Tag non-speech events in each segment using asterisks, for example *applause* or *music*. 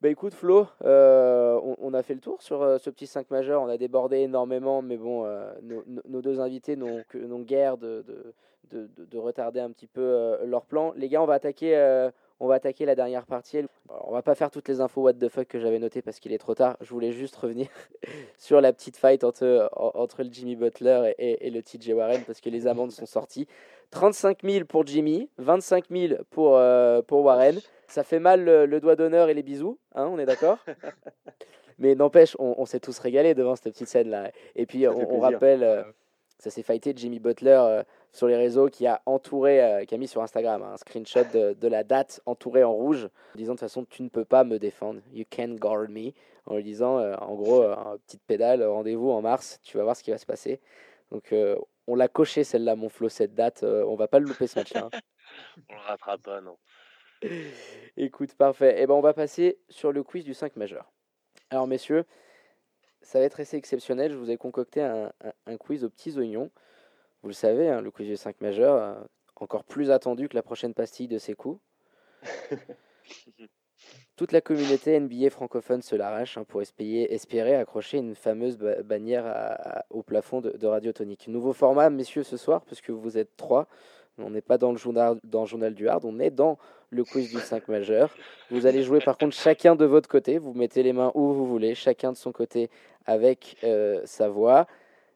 Bah écoute Flo, euh, on, a fait le tour sur euh, ce petit 5 majeur, on a débordé énormément, mais bon, euh, nos, deux invités n'ont guère de, de, de, de- de retarder un petit peu leur plan. Les gars, on va attaquer, on va attaquer la dernière partie. Alors, on va pas faire toutes les infos what the fuck que j'avais notées parce qu'il est trop tard. Je voulais juste revenir *laughs* sur la petite fight entre, en- entre le Jimmy Butler et, le TJ Warren parce que les amendes sont sorties. 35 000 pour Jimmy, 25 000 pour, euh, pour Warren. Ça fait mal le, le doigt d'honneur et les bisous, hein, on est d'accord *laughs* Mais n'empêche, on, on s'est tous régalés devant cette petite scène-là. Et puis, on, rappelle, euh, ça s'est fighté Jimmy Butler euh, sur les réseaux qui a entouré, euh, qui a mis sur Instagram un screenshot de, de la date entourée en rouge, en disant de toute façon, tu ne peux pas me défendre, you can't guard me, en lui disant, euh, en gros, euh, un petite pédale, rendez-vous en mars, tu vas voir ce qui va se passer. Donc, euh, on l'a coché celle-là, mon Flo, cette date, euh, on va pas le louper ce match-là. hein. *laughs* On le rattrape pas, non. Écoute, parfait. Eh ben, on va passer sur le quiz du 5 majeur. Alors, messieurs, ça va être assez exceptionnel. Je vous ai concocté un, un- un quiz aux petits oignons. Vous le savez, hein, le quiz du 5 majeur, euh, encore plus attendu que la prochaine pastille de ses *laughs* coups. Toute la communauté NBA francophone se l'arrache hein, pour espérer, espérer accrocher une fameuse ba- bannière à- à- au plafond de, de Radio Tonique. Nouveau format, messieurs, ce soir, puisque vous êtes trois. On n'est pas dans le, journal, dans journal du hard, on est dans le quiz du 5 majeur. Vous allez jouer par contre chacun de votre côté. Vous mettez les mains où vous voulez, chacun de son côté avec euh, sa voix,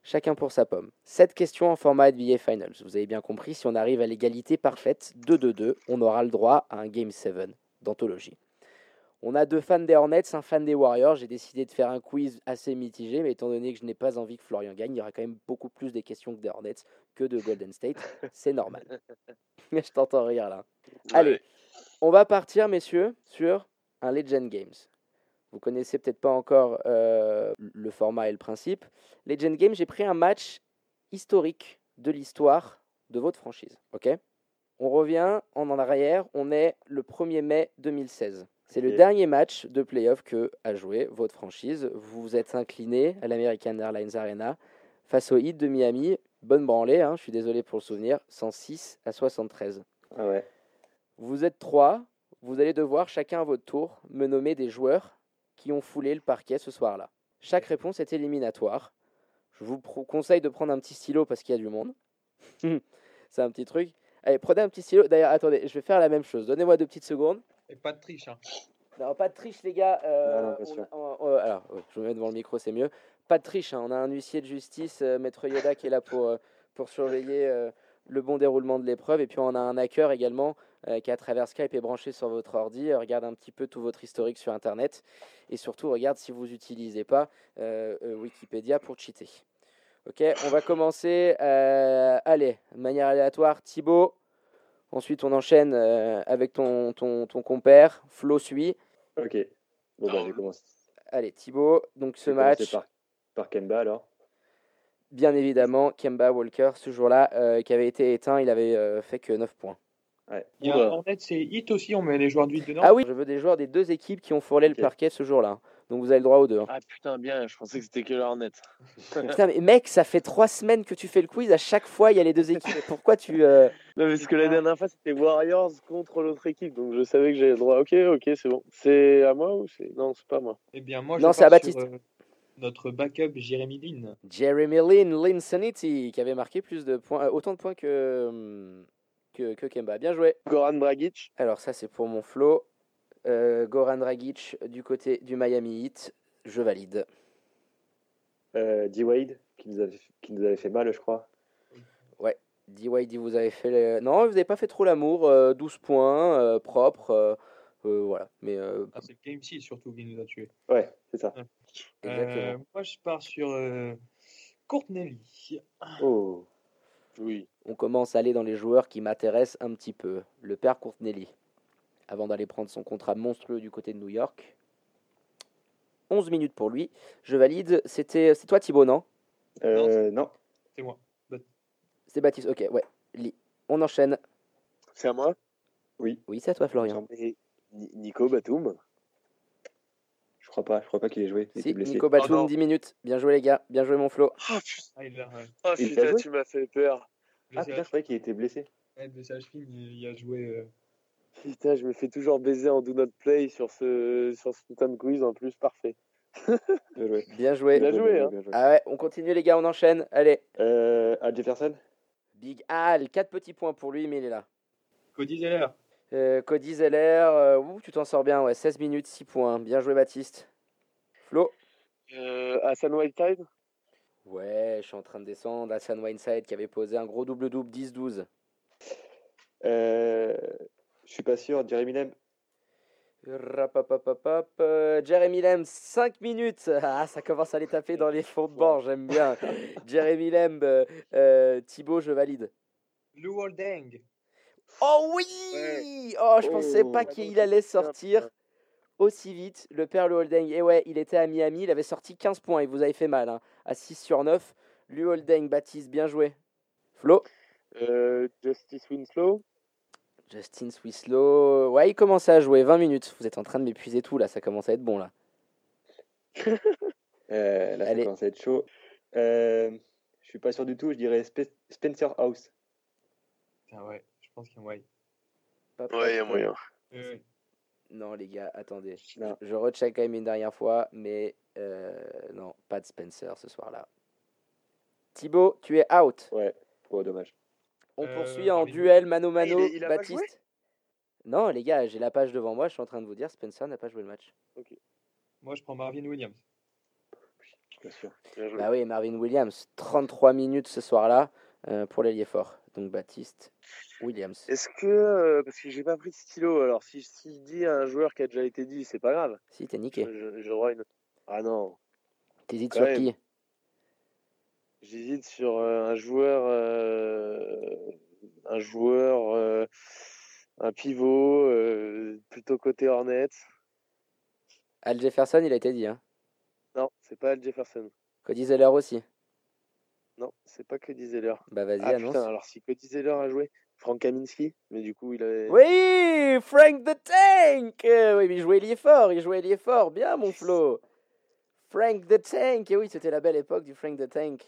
chacun pour sa pomme. Cette question en format NBA Finals. Vous avez bien compris, si on arrive à l'égalité parfaite, 2-2-2, on aura le droit à un Game 7 d'anthologie. On a deux fans des Hornets, un fan des Warriors. J'ai décidé de faire un quiz assez mitigé, mais étant donné que je n'ai pas envie que Florian gagne, il y aura quand même beaucoup plus des questions que des Hornets que de Golden State. C'est normal. *laughs* je t'entends rire là. Allez, on va partir, messieurs, sur un Legend Games. Vous connaissez peut-être pas encore euh, le format et le principe. Legend Games, j'ai pris un match historique de l'histoire de votre franchise. Ok? On revient en en arrière. On est le 1er mai 2016. C'est le dernier match de playoff que a joué votre franchise. Vous vous êtes incliné à l'American Airlines Arena face au Heat de Miami. Bonne branlée, hein, je suis désolé pour le souvenir. 106 à 73. Ah ouais. Vous êtes trois, vous allez devoir chacun à votre tour me nommer des joueurs qui ont foulé le parquet ce soir-là. Chaque réponse est éliminatoire. Je vous conseille de prendre un petit stylo parce qu'il y a du monde. *laughs* C'est un petit truc. Allez, prenez un petit stylo. D'ailleurs, attendez, je vais faire la même chose. Donnez-moi deux petites secondes. Et pas de triche. Hein. Non, pas de triche, les gars. Euh, Non, non, bien on- sûr. on- on- alors, je me mets devant le micro, c'est mieux. Pas de triche. hein, On a un huissier de justice, euh, Maître Yoda, qui est là pour, euh, pour surveiller euh, le bon déroulement de l'épreuve. Et puis, on a un hacker également euh, qui, à travers Skype, est branché sur votre ordi. euh, regarde un petit peu tout votre historique sur Internet. Et surtout, regarde si vous n'utilisez pas euh, euh, Wikipédia pour cheater. Ok, on va commencer. euh, allez, de manière aléatoire, Thibaut. Ensuite, on enchaîne euh, avec ton, ton, ton compère. Flo suit. Ok. Bon, bah, je vais commencer, Allez, Thibaut, donc ce match, par, par Kemba alors? bien évidemment, Kemba Walker, ce jour-là, euh, qui avait été éteint, il avait euh, fait que 9 points. Ouais. Il y a Oula. un Hornet, c'est Hit aussi, on met les joueurs du Hit dedans. Ah oui, je veux des joueurs des deux équipes qui ont Ok. le parquet ce jour-là. Donc vous avez le droit aux deux. hein. Ah putain, bien, je pensais que c'était que le Hornet. *laughs* Putain, mais mec, ça fait trois semaines que tu fais le quiz, à chaque fois il y a les deux équipes. *laughs* Pourquoi tu. euh, Non, mais parce que la dernière fois, c'était Warriors contre l'autre équipe, donc je savais que j'avais le droit. Ok, ok, c'est bon. C'est à moi ou c'est. Non, c'est pas moi. Eh bien, moi, je Non, c'est à sur, Baptiste. euh, notre backup, Jérémy Lin. Jeremy Lin, Lin Sanity, qui avait marqué plus de points, euh, autant de points que, hum, que, que Kemba. Bien joué. Goran Dragic. Alors ça c'est pour mon flow. Euh, Goran Dragic du côté du Miami Heat, je valide. Euh, D-Wade, qui, nous avait- qui nous avait fait mal, je crois. D-Wade, vous avez fait... le- Non, vous n'avez pas fait trop l'amour. euh, 12 points, euh, propre. euh, euh, voilà. Mais euh, Ah, c'est le Game 6 surtout qui nous a tués. Ouais, c'est ça. exactement. Euh, moi, je pars sur euh, Courtney. Oh. Oui. on commence à aller dans les joueurs qui m'intéressent un petit peu. Le père Courtnelli, avant d'aller prendre son contrat monstrueux du côté de New York. 11 minutes pour lui. Je valide. C'était c'est toi Thibaut, non? Euh, non. C'est moi. C'est Baptiste. Ok, ouais. Lee. On enchaîne. C'est à moi? Oui, c'est à toi Florian. Nico Batum. Je crois pas. Je crois pas qu'il ait joué. Il Si, était blessé. Nico Oh Batum, non. 10 minutes. Bien joué les gars. Bien joué mon Flo. Ah putain, Ah, il a, ouais. ah, putain t'a joué? tu m'as fait peur. Ah putain, je croyais qu'il était blessé. Ouais, cheville, il a joué. euh, Putain, je me fais toujours baiser en do not play sur ce, sur ce putain de quiz en plus, parfait. *laughs* Bien joué. Bien joué. Bien joué, hein. bien joué. Ah ouais, on continue les gars, on enchaîne. Allez. Euh, Al Jefferson Big Al, 4 petits points pour lui, mais il est là. Cody Zeller. Euh, Cody Zeller, euh, ouh, tu t'en sors bien, ouais, 16 minutes, 6 points. Bien joué Baptiste. Flo Euh, Hassan Whiteside Ouais, je suis en train de descendre. Hassan Whiteside qui avait posé un gros double-double 10-12. euh, Je suis pas sûr. Jeremy euh, Jeremy Lamb, 5 minutes. Ah, ça commence à les taper dans les fonds de bord, j'aime bien. *laughs* Jeremy Lamb, euh, euh, Thibaut, je valide. Lou Holding. Oh oui Ouais. Oh, je pensais Oh. pas qu'il allait sortir aussi vite. Le père Le Holding, et ouais, il était à Miami, il avait sorti 15 points, il vous avait fait mal, hein, à 6 sur 9. Le Holding, Baptiste, bien joué. Flo? Euh, Justice Winslow Justin Swislow, ouais, il commence à jouer 20 minutes. Vous êtes en train de m'épuiser tout là, ça commence à être bon là. *laughs* Euh, Là, ça Allez. commence à être chaud. Euh, je suis pas sûr du tout. Je dirais Spe- Spencer House. Putain, ouais, je pense qu'il y a moyen. Ouais, il y a moyen. Euh, Non, les gars, attendez. Non. Je recheck quand même une dernière fois, mais euh, non, pas de Spencer ce soir-là. Thibaut, tu es out. Ouais. Oh, dommage. On Euh, poursuit en Marvin. duel mano-mano. il est- il a pas Baptiste. non, les gars, j'ai la page devant moi. Je suis en train de vous dire, Spencer n'a pas joué le match. moi, je prends Marvin Williams. Bien sûr. Bien joué. Bah oui, Marvin Williams, 33 minutes ce soir-là euh, pour l'ailier fort. Donc Baptiste Williams. Est-ce que, euh, parce que j'ai pas pris de stylo, alors si si je dis un joueur qui a déjà été dit, c'est pas grave. Si, t'es niqué. je, je droit une... Ah non, T'hésites sur même. qui? J'hésite sur euh, un joueur, euh, joueur, euh, un pivot, euh, plutôt côté Hornets. Al Jefferson, il a été dit. Hein. Non, c'est pas Al Jefferson. Cody Zeller aussi. Non, c'est pas Cody Zeller. Bah vas-y, Ah annonce. putain, alors si Cody Zeller a joué, Frank Kaminski, mais du coup il avait. Oui, Frank the Tank Euh, Oui, mais il jouait ailier fort, il jouait ailier fort. Bien, mon Flo. Frank the Tank. Et oui, c'était la belle époque du Frank the Tank.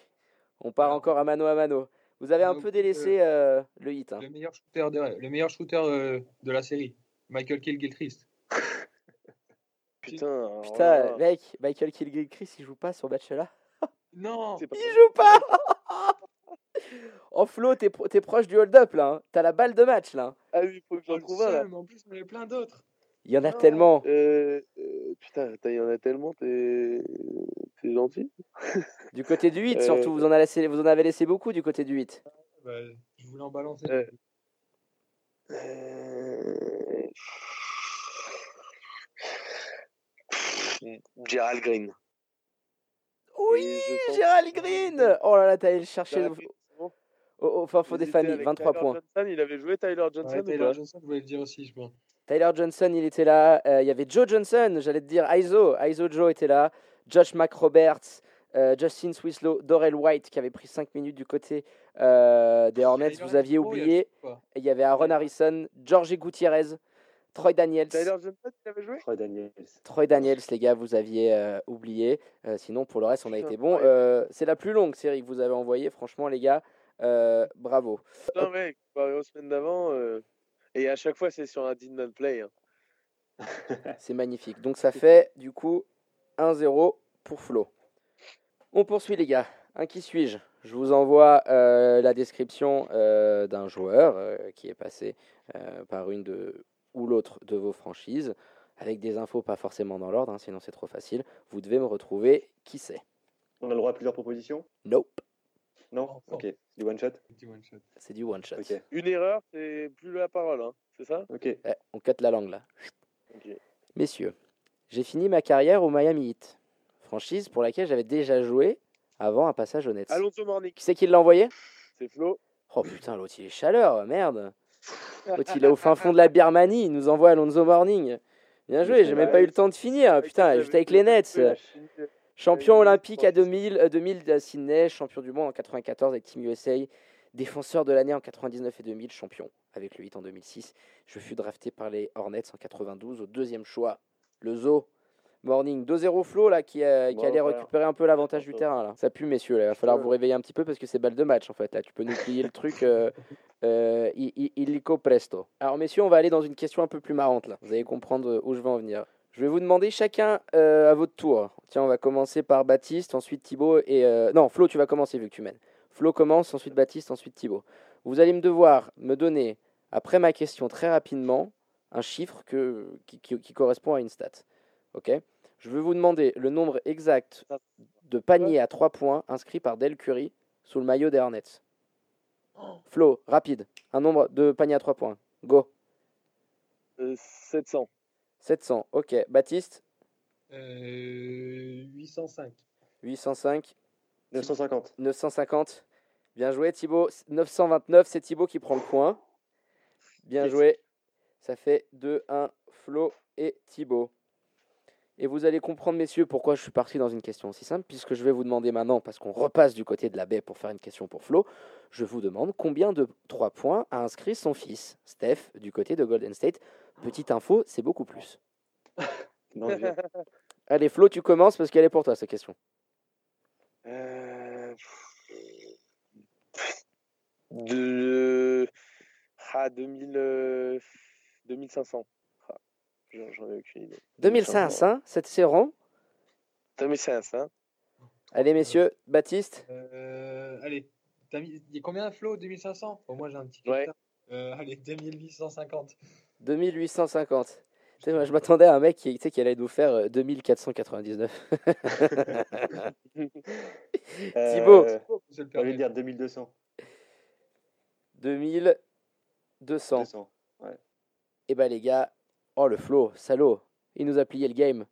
On part encore à mano à mano. Vous avez un Donc, peu délaissé euh, le hit. hein. Le meilleur shooter de, le meilleur shooter euh, de la série. Michael Kilgilchrist. *laughs* Putain, Putain, là, mec, Michael Kilgilchrist, il joue pas sur match-là *laughs* Non c'est pas Il joue pas *laughs* Oh Flo, t'es pro- t'es proche du hold-up là. hein. T'as la balle de match là. Ah oui, faut que j'en le trouve un là. seul, mais en plus, on avait plein d'autres. Il y en a Non. tellement. Euh, euh, putain, il y en a tellement, t'es gentil. Du côté du 8, Euh, surtout. Vous en, avez laissé, vous en avez laissé beaucoup du côté du 8. Bah, je voulais en balancer. Euh, Euh... Gerald Green. Oui, Gérald Green Oh là là, t'as allé le chercher Bah, au, fin fond des familles. avec 23 Tyler points. Johnson, il avait joué Tyler Johnson Ouais, Johnson, je voulais le dire aussi, je pense. Tyler Johnson, il était là. Euh, Il y avait Joe Johnson, j'allais te dire Iso. Iso Joe était là. Josh McRoberts, euh, Justin Swislow, Dorel White qui avait pris 5 minutes du côté euh, des Hornets. Vous aviez a oublié. il y avait Aaron Harrison, George Gutiérrez, Troy Daniels. Troy Daniels. Troy Daniels, les gars, vous aviez euh, oublié. Euh, sinon, pour le reste, on a été bon. Euh, c'est la plus longue série que vous avez envoyée. Franchement, les gars, euh, bravo. Putain, mec, comparé aux semaines d'avant. euh, Et à chaque fois, c'est sur un did not play. hein. C'est magnifique. Donc, ça fait du coup 1-0 pour Flo. On poursuit, les gars. Un qui suis-je? Je vous envoie euh, la description euh, d'un joueur euh, qui est passé euh, par une de, ou l'autre de vos franchises, avec des infos pas forcément dans l'ordre, hein, sinon c'est trop facile. Vous devez me retrouver qui c'est. On a le droit à plusieurs propositions? Nope, Non? Ok. Du one shot? C'est du one shot. Ok. Une erreur, c'est plus la parole, hein. c'est ça? Ok. Ouais, on cut la langue là. Messieurs, j'ai fini ma carrière au Miami Heat, franchise pour laquelle j'avais déjà joué avant un passage au Nets. Alonso Morning, Qui c'est qui l'a envoyé? C'est Flo. Oh putain, l'autre il est chaleur, merde. L'autre il est au fin fond de la *laughs* Birmanie, il nous envoie Alonso Morning. Bien joué, j'ai même pas eu le temps de finir. Putain, j'étais avec les Nets. Champion olympique à je pense. 2000, euh, 2000 à Sydney, champion du monde en 94 avec Team USA, défenseur de l'année en 99 et 2000, champion avec le 8 en 2006. Je fus drafté par les Hornets en 92 au deuxième choix. Le Zoo, Morning. 2-0 Flo, là, qui, euh, qui Bon, allait voilà. récupérer un peu l'avantage du terrain. Là. Ça pue, messieurs. Là. Il va falloir vous réveiller un petit peu parce que c'est balle de match, en fait. Là, tu peux nous plier le truc euh, *laughs* euh, illico presto. Alors, messieurs, on va aller dans une question un peu plus marrante, là. Vous allez comprendre où je vais en venir. Je vais vous demander chacun à votre tour. Tiens, on va commencer par Baptiste, ensuite Thibaut et... Non, Flo, tu vas commencer vu que tu mènes. Flo commence, ensuite Baptiste, ensuite Thibaut. Vous allez me devoir me donner, après ma question, très rapidement, un chiffre que, qui, qui- qui correspond à une stat. Ok? Je vais vous demander le nombre exact de paniers à 3 points inscrits par Del Curry sous le maillot des Hornets. Flo, rapide. Un nombre de paniers à 3 points. Go. Euh, 700. 700. Ok. Baptiste, Euh, 805. 805. 950. 950. Bien joué, Thibaut. 929, c'est Thibaut qui prend le point. Bien Yes. joué. Ça fait 2-1, Flo et Thibaut. Et vous allez comprendre, messieurs, pourquoi je suis parti dans une question aussi simple, puisque je vais vous demander maintenant, parce qu'on repasse du côté de la baie pour faire une question pour Flo, je vous demande combien de 3 points a inscrit son fils, Steph, du côté de Golden State. Petite info, c'est beaucoup plus. *laughs* Non. Allez, Flo, tu commences parce qu'elle est pour toi, cette question. Euh... De... Ah, 2000, euh, 2500. Ah, j'en ai aucune idée. 2500, c'est rond. 2500. Allez, messieurs, Baptiste Euh, allez, t'as mis- il y a combien Flo 2500 Bon, Moi j'ai un petit Ouais. Euh, allez, 2850. 2850. Tu sais, moi, je m'attendais à un mec qui, tu sais, qui allait nous faire euh, 2499. *laughs* Thibaut. Euh, Oh, c'est le on père va lui de- dire 2200. 2200. 200. Et bah les gars, oh le Flo, salaud, il nous a plié le game.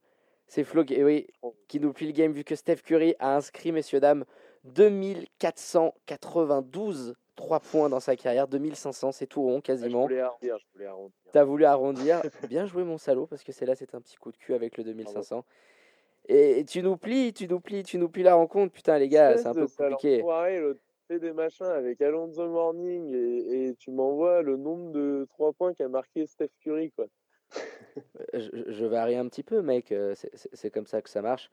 C'est Flo qui, eh oui, qui nous plie le game vu que Steph Curry a inscrit, messieurs, dames, 2492 3 points dans sa carrière, 2500, c'est tout rond Ah, je quasiment. voulais arrondir, je voulais arrondir. T'as voulu arrondir. *laughs* Bien joué, mon salaud, parce que c'est là, c'est un petit coup de cul avec le 2500. Et tu nous plies, tu nous plies, tu nous plies la rencontre. Putain, les gars, c'est un peu compliqué. enfoiré, des machins avec Alonso Morning et, et tu m'envoies le nombre de 3 points qu'a marqué Steph Curry. Quoi. *laughs* Je, je varie un petit peu, mec. euh, c'est- comme ça que ça marche.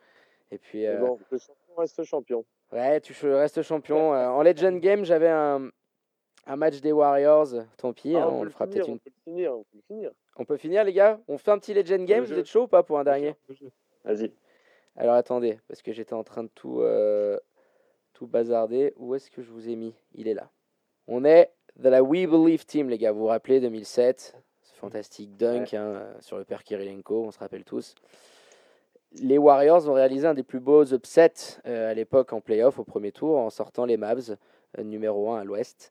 Et puis, euh, bon, le champion reste champion. ouais, tu restes champion. Euh, en Legend Game, j'avais un, un match des Warriors. Tant pis, Ah, hein, on, on peut le fera peut-être on une. peut le finir, on peut le finir. On peut finir, les gars? On fait un petit Legend Game. Vous êtes chaud ou pas pour un dernier? Vas-y. Alors attendez, parce que j'étais en train de tout, euh, tout bazarder. Où est-ce que je vous ai mis? Il est là. On est de la We Believe Team, les gars. Vous vous rappelez 2007 Ce fantastique dunk hein, sur le père Kirilenko, on se rappelle tous. Les Warriors ont réalisé un des plus beaux upsets euh, à l'époque en playoff au premier tour en sortant les Mavs euh, numéro 1 à l'ouest.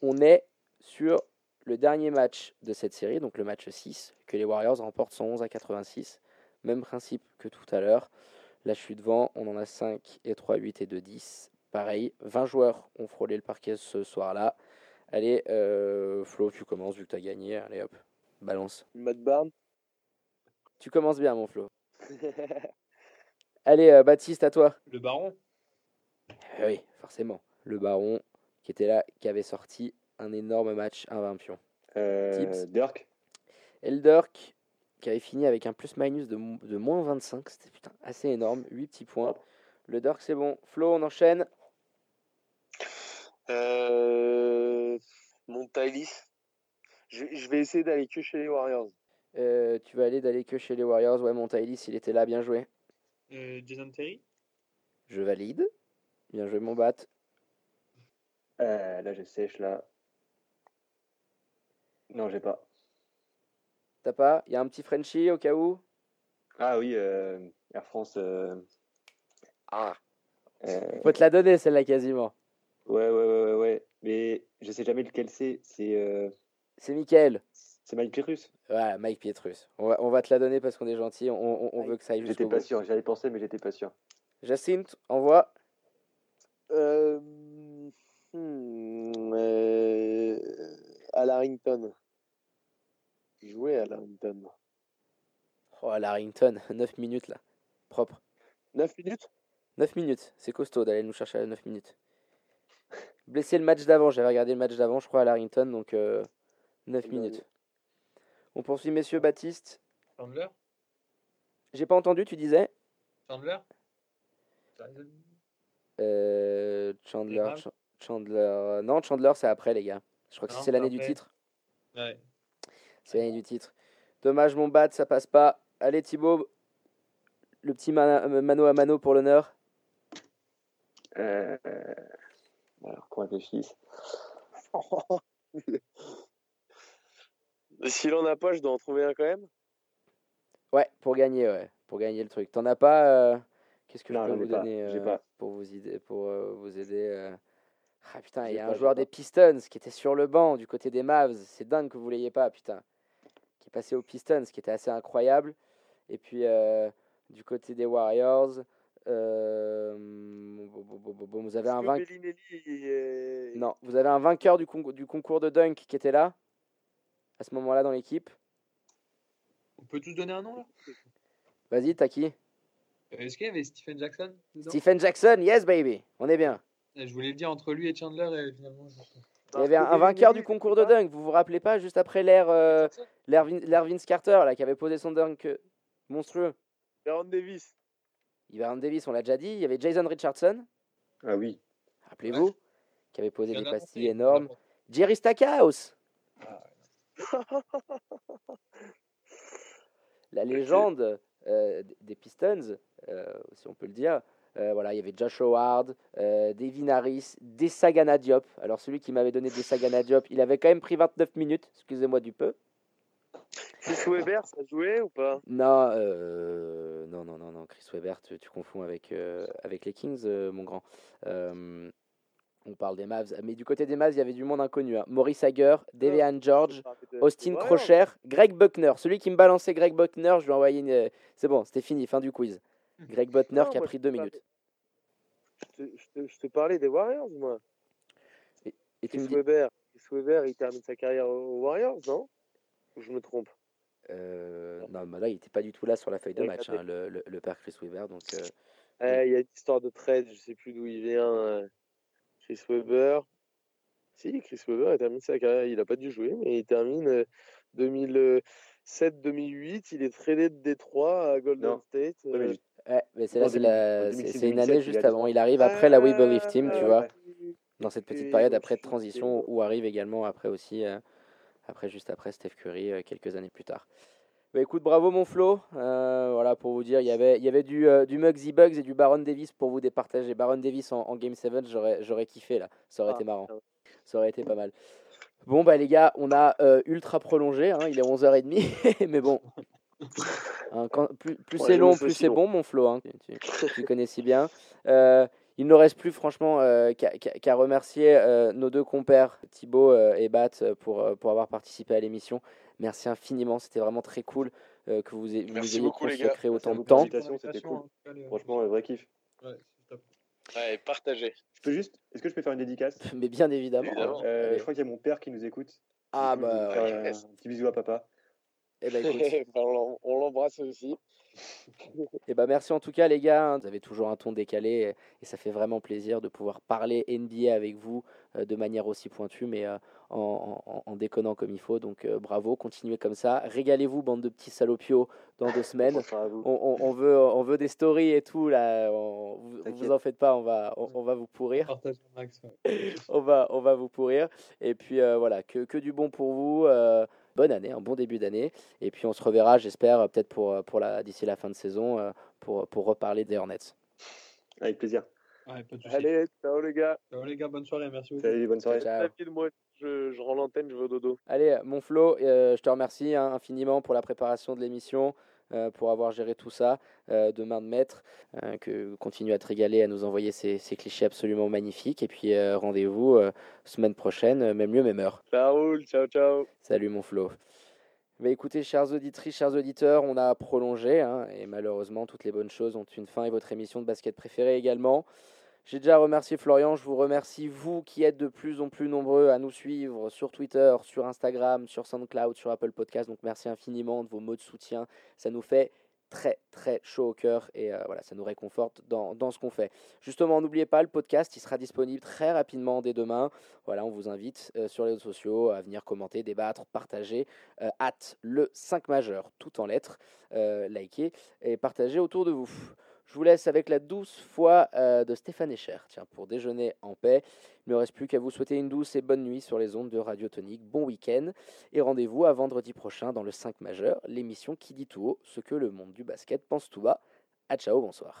On est sur le dernier match de cette série, donc le match 6, que les Warriors remportent 111 à 86. Même principe que tout à l'heure. Là, je suis devant, on en a 5 et 3, 8 et 2, 10. Pareil, 20 joueurs ont frôlé le parquet ce soir-là. Allez, euh, Flo, tu commences vu que tu as gagné. Allez hop, balance. Matt Barnes. Tu commences bien, mon Flo. *laughs* Allez, euh, Baptiste, à toi. Le baron Eh oui, forcément. Le baron qui était là, qui avait sorti un énorme match, un 20 pion. Euh, Tips. Dirk. Elderk qui avait fini avec un plus-minus de, de moins 25. C'était putain, assez énorme. 8 petits points. Le Dirk, c'est bon. Flo, on enchaîne. Euh... Montailis. Je, je vais essayer d'aller que chez les Warriors. Euh, tu vas aller d'aller que chez les Warriors. Ouais, Montailis, il était là, bien joué. Euh, Jason Terry? Je valide. Bien joué, mon bat. Euh, là, je sèche, là. Non, j'ai pas. T'as pas? Il y a un petit Frenchie au cas où? Ah oui, euh, Air France. euh, Ah. euh, Faut te la donner, celle-là, quasiment. Ouais, ouais, ouais, ouais, ouais. Mais je sais jamais lequel c'est. C'est euh, C'est Michael. c'est Mike Pyrrhus. Voilà, Mike Pietrus. On va, on va te la donner parce qu'on est gentil. On, on- on veut que ça aille J'étais jusqu'au pas bout. sûr. J'y avais pensé, mais j'étais pas sûr. Jacinthe, envoie. Euh... hmm, euh, À Larrington. Jouer à Larrington. Oh, Larrington, 9 *laughs* minutes là. Propre. 9 minutes? 9 minutes, c'est costaud d'aller nous chercher à 9 minutes. Blessé le match d'avant, j'avais regardé le match d'avant, je crois, à Larrington, donc euh, 9 Le minutes. On poursuit, messieurs Baptiste. Chandler? J'ai pas entendu, tu disais? Chandler? Euh, Chandler, Mavs Ch- Chandler. Non, Chandler, c'est après, les gars. Je crois que Non, c'est l'année du titre. Ouais. C'est l'année du titre. Dommage, mon bat, ça passe pas. Allez, Thibaut, le petit mana- euh, mano à mano pour l'honneur. Euh, Alors qu'on réfléchisse. *laughs* S'il en a pas, je dois en trouver un quand même? Ouais, pour gagner, ouais. Pour gagner le truc. T'en as pas euh, Qu'est-ce que Non, je peux vous donner j'ai euh, pas. pour vous aider, pour euh, vous aider euh. Ah putain, il y J'ai a pas, un joueur pas. des Pistons qui était sur le banc du côté des Mavs. C'est dingue que vous l'ayez pas, putain. Qui est passé aux Pistons, qui était assez incroyable. Et puis euh, du côté des Warriors, euh, bon, vous avez un vainqueur. Bellinelli est- Non, vous avez un vainqueur du, con- du concours de dunk qui était là à ce moment-là dans l'équipe? On peut tous donner un nom là? Vas-y, t'as qui? Euh, Est-ce qu'il y avait Stephen Jackson Stephen Jackson, yes baby, on est bien. Eh, Je voulais le dire entre lui et Chandler et finalement. je- Il y avait un, un vainqueur du concours de dunk, vous vous rappelez pas, juste après l'ère euh, Vince Carter, là, qui avait posé son dunk euh, monstrueux. Baron Davis. Ivan Davis, on l'a déjà dit. Il y avait Jason Richardson, Ah oui. rappelez-vous, qui avait posé des pastilles énormes. Jerry Stackhouse, Ah, *laughs* la légende euh, des Pistons, euh, si on peut le dire. Euh, voilà, il y avait Josh Howard, euh, Devin Harris, Desagana Diop. Alors celui qui m'avait donné Desagana Diop, il avait quand même pris 29 minutes, excusez-moi du peu. Chris Weber, ça jouait ou pas? Non, euh, non, non, non, non, Chris Webber, tu, tu confonds avec, euh, avec les Kings, euh, mon grand. Euh, on parle des Mavs, mais du côté des Mavs, il y avait du monde inconnu. hein. Maurice Hager, Devean George, Austin Crocher, Greg Buckner. Celui qui me balançait Greg Buckner, je lui ai envoyé une... C'est bon, c'était fini, fin du quiz. *laughs* Greg Buckner qui a pris deux te minutes. Je te, je te- je te parlais des Warriors, moi. Et tu Chris me dis... Weber, Chris Weber, il termine sa carrière aux Warriors, non? Ou je me trompe Euh, non, mais là, il n'était pas du tout là sur la feuille de match, hein, le, le- le père Chris Weber. Donc, euh, Eh, Il y a une histoire de trade, je sais plus d'où il vient. euh, Chris Weber. Si, Chris Weber, il termine sa carrière. Il n'a pas dû jouer, mais il termine euh, 2007-2008. Il est tradé de Détroit à Golden Non. State. Ouais, euh, mais c'est Non, là, c'est 2000, la- en c'est- 2006, c'est une 2007, année juste avant. Il arrive après la We Believe ah, Team, tu ouais, vois. dans cette petite Et période après de transition où arrive également après aussi après juste après Steph Curry euh, quelques années plus tard. Bah, écoute, bravo mon Flo. Euh, voilà pour vous dire, il y avait il y avait du euh, du Muggsy Bugs et du Baron Davis pour vous départager. Baron Davis en, en Game 7, j'aurais kiffé là. Ça aurait Ah, été marrant. Ça aurait été pas mal. Bon bah les gars, on a euh, ultra prolongé, hein, il est 11h30 *laughs* mais bon. Hein, quand- plus plus Ouais, c'est long, plus c'est bon mon Flo. hein. Tu- tu connais si bien. Il ne nous reste plus franchement euh, qu'à remercier euh, nos deux compères Thibaut euh, et Bat pour, euh, pour avoir participé à l'émission. Merci infiniment, c'était vraiment très cool euh, que vous, ayez- consacré autant de temps. Félicitations, c'était cool. les- Franchement, un vrai kiff. Ouais, c'est top. Ouais. Je peux juste. Est-ce que je peux faire une dédicace? Mais bien évidemment. Euh. Je crois qu'il y a mon père qui nous écoute. Ah bah, ouais. un petit bisou à papa. Eh ben, écoute, *laughs* Bah, on l'em- on l'embrasse aussi. *laughs* Eh ben merci en tout cas les gars, hein. vous avez toujours un ton décalé et ça fait vraiment plaisir de pouvoir parler NBA avec vous euh, de manière aussi pointue mais euh, en, en- en déconnant comme il faut. Donc euh, bravo, continuez comme ça. Régalez-vous bande de petits salopios dans deux On semaines. On, on- on veut, on veut des stories et tout là. On, vous, en faites pas, on va, on, on va vous pourrir. *laughs* On va, on va vous pourrir. Et puis euh, voilà, que, que du bon pour vous. euh, bonne année, un bon début d'année. Et puis on se reverra, j'espère, peut-être pour, euh, pour la, d'ici la fin de saison euh, pour, pour reparler des Hornets. Avec plaisir. Ouais, pas de soucis. Allez, ciao les gars. Ciao, les gars, bonne soirée, merci beaucoup. Salut, bonne soirée. Ciao. Moi, je, je rends l'antenne, je vais au dodo. Allez, mon Flo, euh, je te remercie hein, infiniment pour la préparation de l'émission, euh, pour avoir géré tout ça euh, de main de maître. euh, que continue à te régaler, à nous envoyer ces, ces clichés absolument magnifiques. Et puis rendez-vous semaine prochaine, même lieu, même heure. Ça roule, ciao, ciao. Salut mon Flo. Bah, écoutez, chers auditrices, chers auditeurs, on a prolongé, hein, et malheureusement, toutes les bonnes choses ont une fin, et votre émission de basket préférée également. J'ai déjà remercié Florian, je vous remercie, vous qui êtes de plus en plus nombreux à nous suivre sur Twitter, sur Instagram, sur SoundCloud, sur Apple Podcast, donc merci infiniment de vos mots de soutien, ça nous fait très très chaud au cœur et euh, voilà, ça nous réconforte dans, dans ce qu'on fait. Justement, n'oubliez pas, le podcast il sera disponible très rapidement dès demain. Voilà, on vous invite euh, sur les réseaux sociaux à venir commenter, débattre, partager. Euh, hâte le 5 majeur, tout en lettres, euh, liker et partager autour de vous. Je vous laisse avec la douce foi euh, de Stéphane Echer, tiens, pour déjeuner en paix. Il ne me reste plus qu'à vous souhaiter une douce et bonne nuit sur les ondes de Radio Tonique. Bon week-end et rendez-vous à vendredi prochain dans le 5 majeur, l'émission qui dit tout haut ce que le monde du basket pense tout bas. À ciao, bonsoir.